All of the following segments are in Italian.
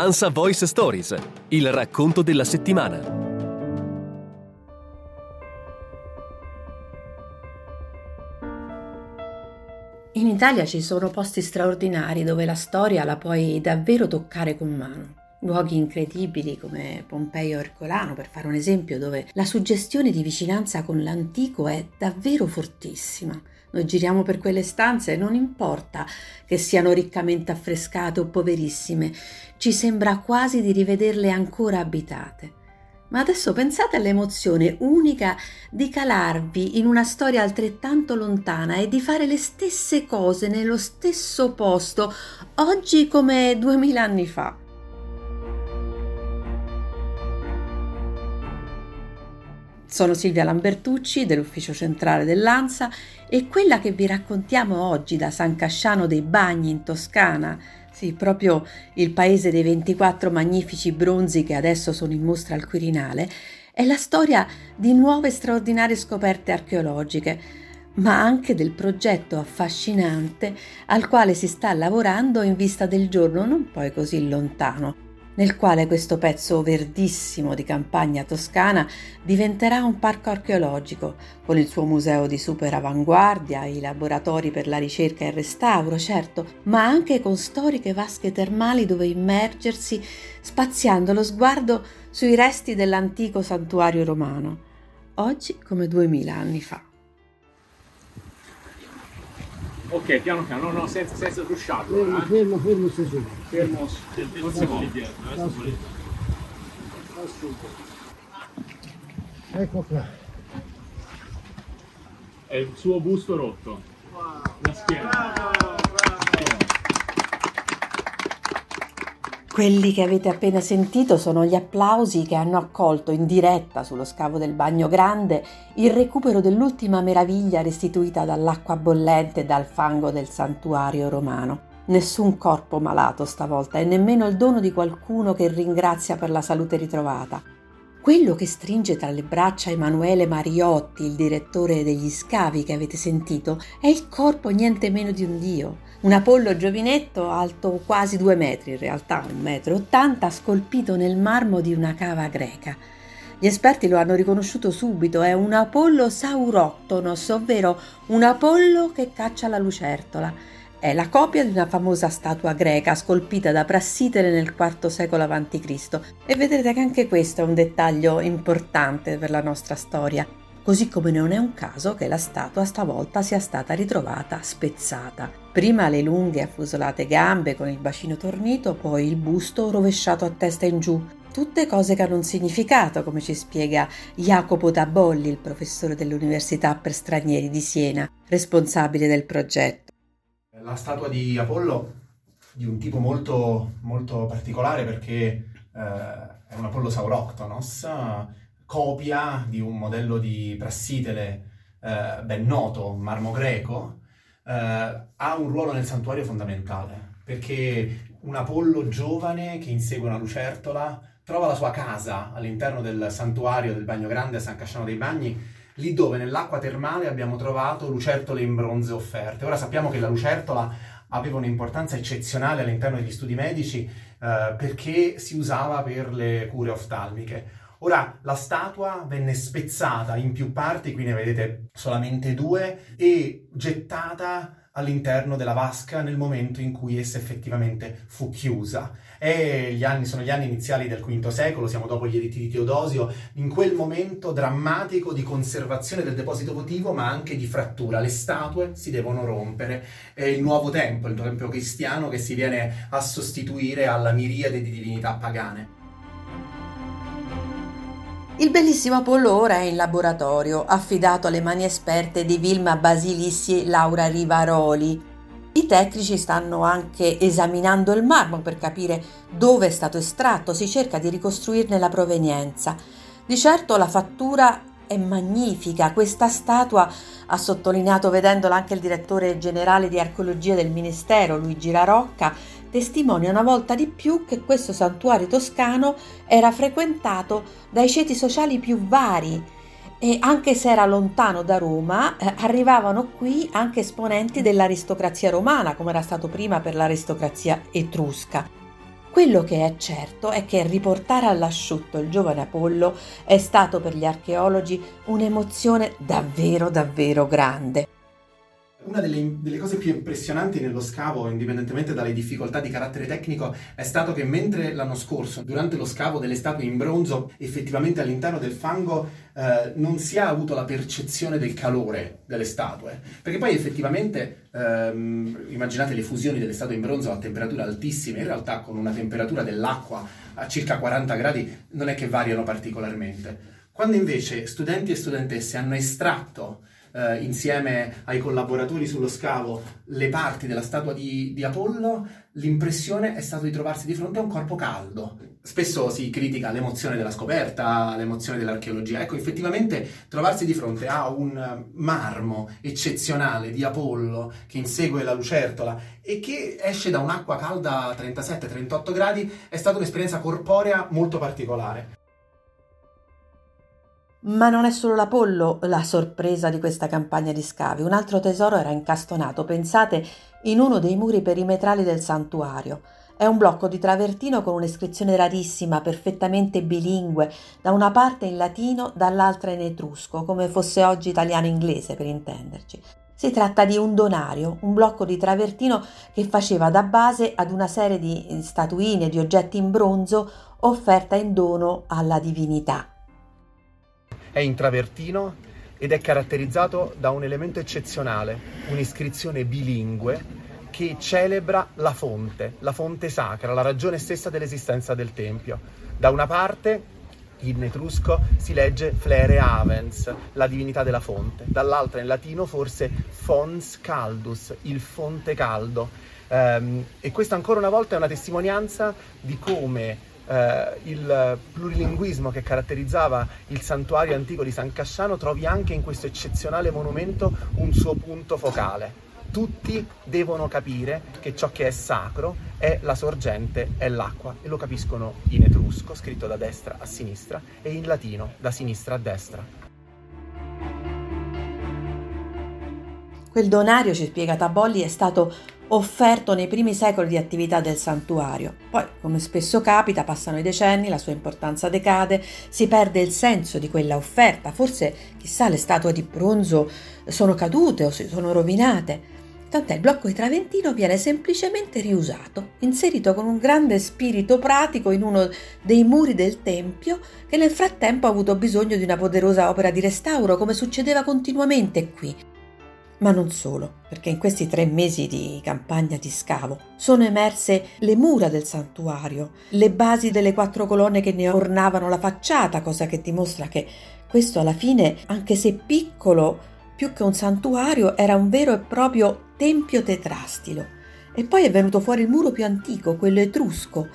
Ansa Voice Stories, il racconto della settimana. In Italia ci sono posti straordinari dove la storia la puoi davvero toccare con mano. Luoghi incredibili come Pompeio Ercolano, per fare un esempio, dove la suggestione di vicinanza con l'antico è davvero fortissima. Noi giriamo per quelle stanze e non importa che siano riccamente affrescate o poverissime, ci sembra quasi di rivederle ancora abitate. Ma adesso pensate all'emozione unica di calarvi in una storia altrettanto lontana e di fare le stesse cose nello stesso posto, oggi come duemila anni fa. Sono Silvia Lambertucci dell'ufficio centrale dell'ANSA e quella che vi raccontiamo oggi da San Casciano dei Bagni in Toscana, sì, proprio il paese dei 24 magnifici bronzi che adesso sono in mostra al Quirinale, è la storia di nuove straordinarie scoperte archeologiche, ma anche del progetto affascinante al quale si sta lavorando in vista del giorno non poi così lontano nel quale questo pezzo verdissimo di campagna toscana diventerà un parco archeologico, con il suo museo di super avanguardia, i laboratori per la ricerca e il restauro, certo, ma anche con storiche vasche termali dove immergersi, spaziando lo sguardo sui resti dell'antico santuario romano, oggi come duemila anni fa. Ok, piano piano, no, no, senza, senza rusciarlo. Fermo, eh. fermo, fermo, stasera. Fermo, un secondo. Ecco qua. È il suo busto rotto. La schiena. Quelli che avete appena sentito sono gli applausi che hanno accolto in diretta sullo scavo del Bagno Grande il recupero dell'ultima meraviglia restituita dall'acqua bollente e dal fango del santuario romano. Nessun corpo malato stavolta e nemmeno il dono di qualcuno che ringrazia per la salute ritrovata. Quello che stringe tra le braccia Emanuele Mariotti, il direttore degli scavi che avete sentito, è il corpo niente meno di un dio. Un Apollo giovinetto alto quasi due metri, in realtà un metro e ottanta, scolpito nel marmo di una cava greca. Gli esperti lo hanno riconosciuto subito, è un Apollo sauroctonos, ovvero un Apollo che caccia la lucertola. È la copia di una famosa statua greca scolpita da Prassitele nel IV secolo a.C. e vedrete che anche questo è un dettaglio importante per la nostra storia, così come non è un caso che la statua stavolta sia stata ritrovata spezzata. Prima le lunghe affusolate gambe con il bacino tornito, poi il busto rovesciato a testa in giù, tutte cose che hanno un significato, come ci spiega Jacopo Tabolli, il professore dell'Università per stranieri di Siena, responsabile del progetto. La statua di Apollo di un tipo molto, molto particolare perché eh, è un Apollo Sauroctonos, copia di un modello di Prassitele eh, ben noto, marmo greco, eh, ha un ruolo nel santuario fondamentale perché un Apollo giovane che insegue una lucertola trova la sua casa all'interno del santuario del Bagno Grande a San Casciano dei Bagni lì dove nell'acqua termale abbiamo trovato lucertole in bronzo offerte. Ora sappiamo che la lucertola aveva un'importanza eccezionale all'interno degli studi medici eh, perché si usava per le cure oftalmiche. Ora la statua venne spezzata in più parti, qui ne vedete solamente due, e gettata all'interno della vasca nel momento in cui essa effettivamente fu chiusa. Gli anni, sono gli anni iniziali del V secolo, siamo dopo gli editti di Teodosio, in quel momento drammatico di conservazione del deposito votivo, ma anche di frattura. Le statue si devono rompere. È il nuovo tempio, il tempio cristiano che si viene a sostituire alla miriade di divinità pagane. Il bellissimo Apollo ora è in laboratorio, affidato alle mani esperte di Vilma Basilissi e Laura Rivaroli. I tecnici stanno anche esaminando il marmo per capire dove è stato estratto, si cerca di ricostruirne la provenienza. Di certo la fattura è magnifica, questa statua, ha sottolineato vedendola anche il direttore generale di archeologia del Ministero, Luigi Larocca, testimonia una volta di più che questo santuario toscano era frequentato dai ceti sociali più vari e anche se era lontano da Roma, eh, arrivavano qui anche esponenti dell'aristocrazia romana, come era stato prima per l'aristocrazia etrusca. quello che è certo è che riportare all'asciutto il giovane Apollo è stato per gli archeologi un'emozione davvero davvero grande. Una delle, delle, cose più impressionanti nello scavo, indipendentemente dalle difficoltà di carattere tecnico, è stato che mentre l'anno scorso, durante lo scavo delle statue in bronzo, effettivamente all'interno del fango eh, non si è avuto la percezione del calore delle statue. Perché poi effettivamente, ehm, immaginate le fusioni delle statue in bronzo a temperature altissime, in realtà con una temperatura dell'acqua a circa 40 gradi non è che variano particolarmente. Quando invece studenti e studentesse hanno estratto eh, insieme ai collaboratori sullo scavo le parti della statua di, di Apollo, l'impressione è stata di trovarsi di fronte a un corpo caldo. Spesso si critica l'emozione della scoperta, l'emozione dell'archeologia. Ecco, effettivamente trovarsi di fronte a un marmo eccezionale di Apollo che insegue la lucertola e che esce da un'acqua calda a 37-38 gradi è stata un'esperienza corporea molto particolare. Ma non è solo l'Apollo la sorpresa di questa campagna di scavi, un altro tesoro era incastonato, pensate, in uno dei muri perimetrali del santuario. È un blocco di travertino con un'iscrizione rarissima, perfettamente bilingue, da una parte in latino, dall'altra in etrusco, come fosse oggi italiano-inglese per intenderci. Si tratta di un donario, un blocco di travertino che faceva da base ad una serie di statuine, di oggetti in bronzo offerta in dono alla divinità è in travertino ed è caratterizzato da un elemento eccezionale, un'iscrizione bilingue che celebra la fonte, la fonte sacra, la ragione stessa dell'esistenza del Tempio. Da una parte in etrusco si legge Flere Avens, la divinità della fonte, dall'altra in latino forse Fons Caldus, il fonte caldo. Um, e questa ancora una volta è una testimonianza di come eh, il plurilinguismo che caratterizzava il santuario antico di San Casciano trovi anche in questo eccezionale monumento un suo punto focale. Tutti devono capire che ciò che è sacro è la sorgente, è l'acqua e lo capiscono in etrusco, scritto da destra a sinistra, e in latino, da sinistra a destra. Quel donario, ci spiega Tabolli, è stato offerto nei primi secoli di attività del santuario. Poi, come spesso capita, passano i decenni, la sua importanza decade, si perde il senso di quella offerta, forse chissà le statue di bronzo sono cadute o si sono rovinate. Tant'è il blocco di Traventino viene semplicemente riusato, inserito con un grande spirito pratico in uno dei muri del tempio che nel frattempo ha avuto bisogno di una poderosa opera di restauro, come succedeva continuamente qui, ma non solo, perché in questi tre mesi di campagna di scavo sono emerse le mura del santuario, le basi delle quattro colonne che ne ornavano la facciata, cosa che dimostra che questo alla fine, anche se piccolo, più che un santuario, era un vero e proprio tempio tetrastilo. E poi è venuto fuori il muro più antico, quello etrusco,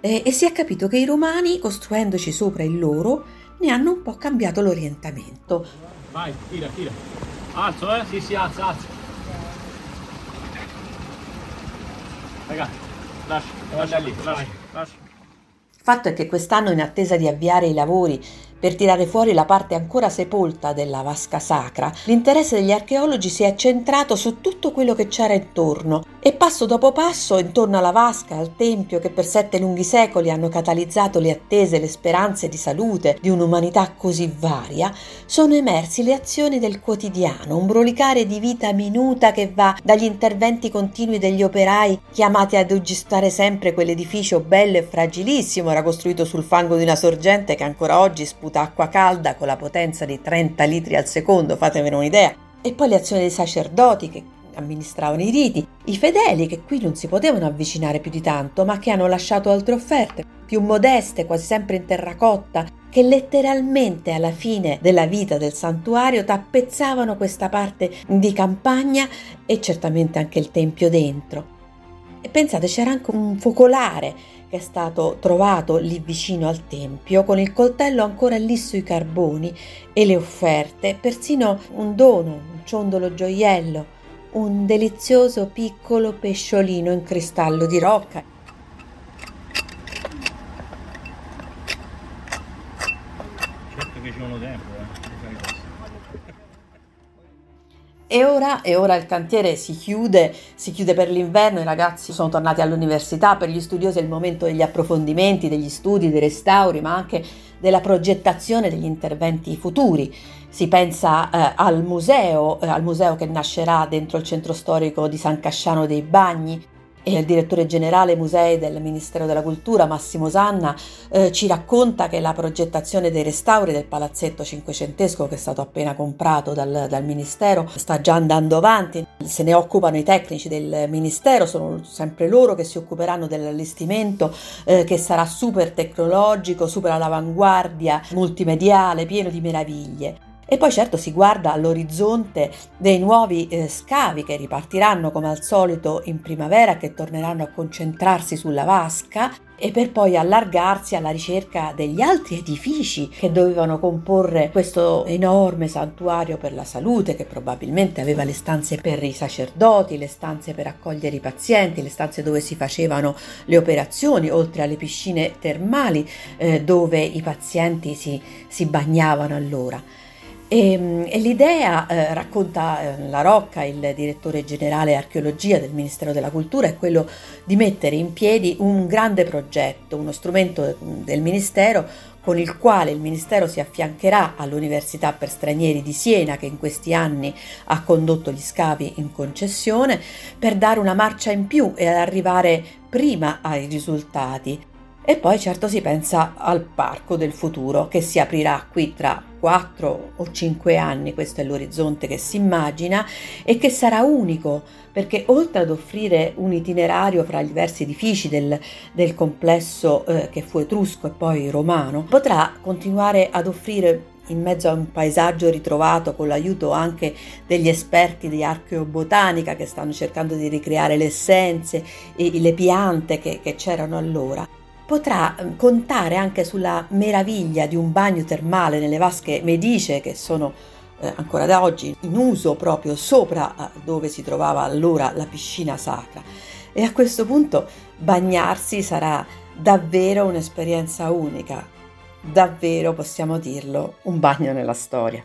e, e si è capito che i romani, costruendoci sopra il loro, ne hanno un po' cambiato l'orientamento. Vai, tira, tira. Alzo, eh? Sì, sì, alza, alza. Raga, lascia, lascia lì, lascia, lascia. Fatto è che quest'anno, in attesa di avviare i lavori per tirare fuori la parte ancora sepolta della vasca sacra, l'interesse degli archeologi si è centrato su tutto quello che c'era intorno e passo dopo passo, intorno alla vasca, al tempio che per sette lunghi secoli hanno catalizzato le attese e le speranze di salute di un'umanità così varia, sono emersi le azioni del quotidiano, un brolicare di vita minuta che va dagli interventi continui degli operai chiamati ad aggiustare sempre quell'edificio bello e fragilissimo, era costruito sul fango di una sorgente che ancora oggi sputa acqua calda con la potenza di 30 litri al secondo, fatevene un'idea. E poi le azioni dei sacerdoti che amministravano i riti, i fedeli che qui non si potevano avvicinare più di tanto, ma che hanno lasciato altre offerte, più modeste, quasi sempre in terracotta, che letteralmente alla fine della vita del santuario tappezzavano questa parte di campagna e certamente anche il tempio dentro. E pensate, c'era anche un focolare che è stato trovato lì vicino al tempio, con il coltello ancora lì sui carboni e le offerte, persino un dono, un ciondolo gioiello, un delizioso piccolo pesciolino in cristallo di rocca. Certo che ci vuole tempo, eh. E ora, e ora, il cantiere si chiude, si chiude per l'inverno, i ragazzi sono tornati all'università, per gli studiosi è il momento degli approfondimenti, degli studi, dei restauri, ma anche della progettazione degli interventi futuri. Si pensa eh, al museo, eh, al museo che nascerà dentro il centro storico di San Casciano dei Bagni, e il direttore generale musei del Ministero della Cultura Massimo Sanna eh, ci racconta che la progettazione dei restauri del palazzetto cinquecentesco che è stato appena comprato dal, dal Ministero sta già andando avanti, se ne occupano i tecnici del Ministero, sono sempre loro che si occuperanno dell'allestimento eh, che sarà super tecnologico, super all'avanguardia, multimediale, pieno di meraviglie. E poi certo si guarda all'orizzonte dei nuovi eh, scavi che ripartiranno come al solito in primavera, che torneranno a concentrarsi sulla vasca e per poi allargarsi alla ricerca degli altri edifici che dovevano comporre questo enorme santuario per la salute che probabilmente aveva le stanze per i sacerdoti, le stanze per accogliere i pazienti, le stanze dove si facevano le operazioni, oltre alle piscine termali eh, dove i pazienti si, si bagnavano allora. E, ehm, e l'idea, eh, racconta eh, La Rocca, il direttore generale archeologia del Ministero della Cultura, è quello di mettere in piedi un grande progetto, uno strumento del Ministero con il quale il Ministero si affiancherà all'Università per stranieri di Siena, che in questi anni ha condotto gli scavi in concessione, per dare una marcia in più e arrivare prima ai risultati. E poi certo si pensa al parco del futuro che si aprirà qui tra 4 o 5 anni, questo è l'orizzonte che si immagina, e che sarà unico perché oltre ad offrire un itinerario fra i diversi edifici del, del complesso eh, che fu etrusco e poi romano, potrà continuare ad offrire in mezzo a un paesaggio ritrovato con l'aiuto anche degli esperti di archeobotanica che stanno cercando di ricreare le essenze e le piante che, che c'erano allora potrà ehm, contare anche sulla meraviglia di un bagno termale nelle vasche medicee che sono eh, ancora da oggi in uso proprio sopra eh, dove si trovava allora la piscina sacra. E a questo punto bagnarsi sarà davvero un'esperienza unica, davvero possiamo dirlo, un bagno nella storia.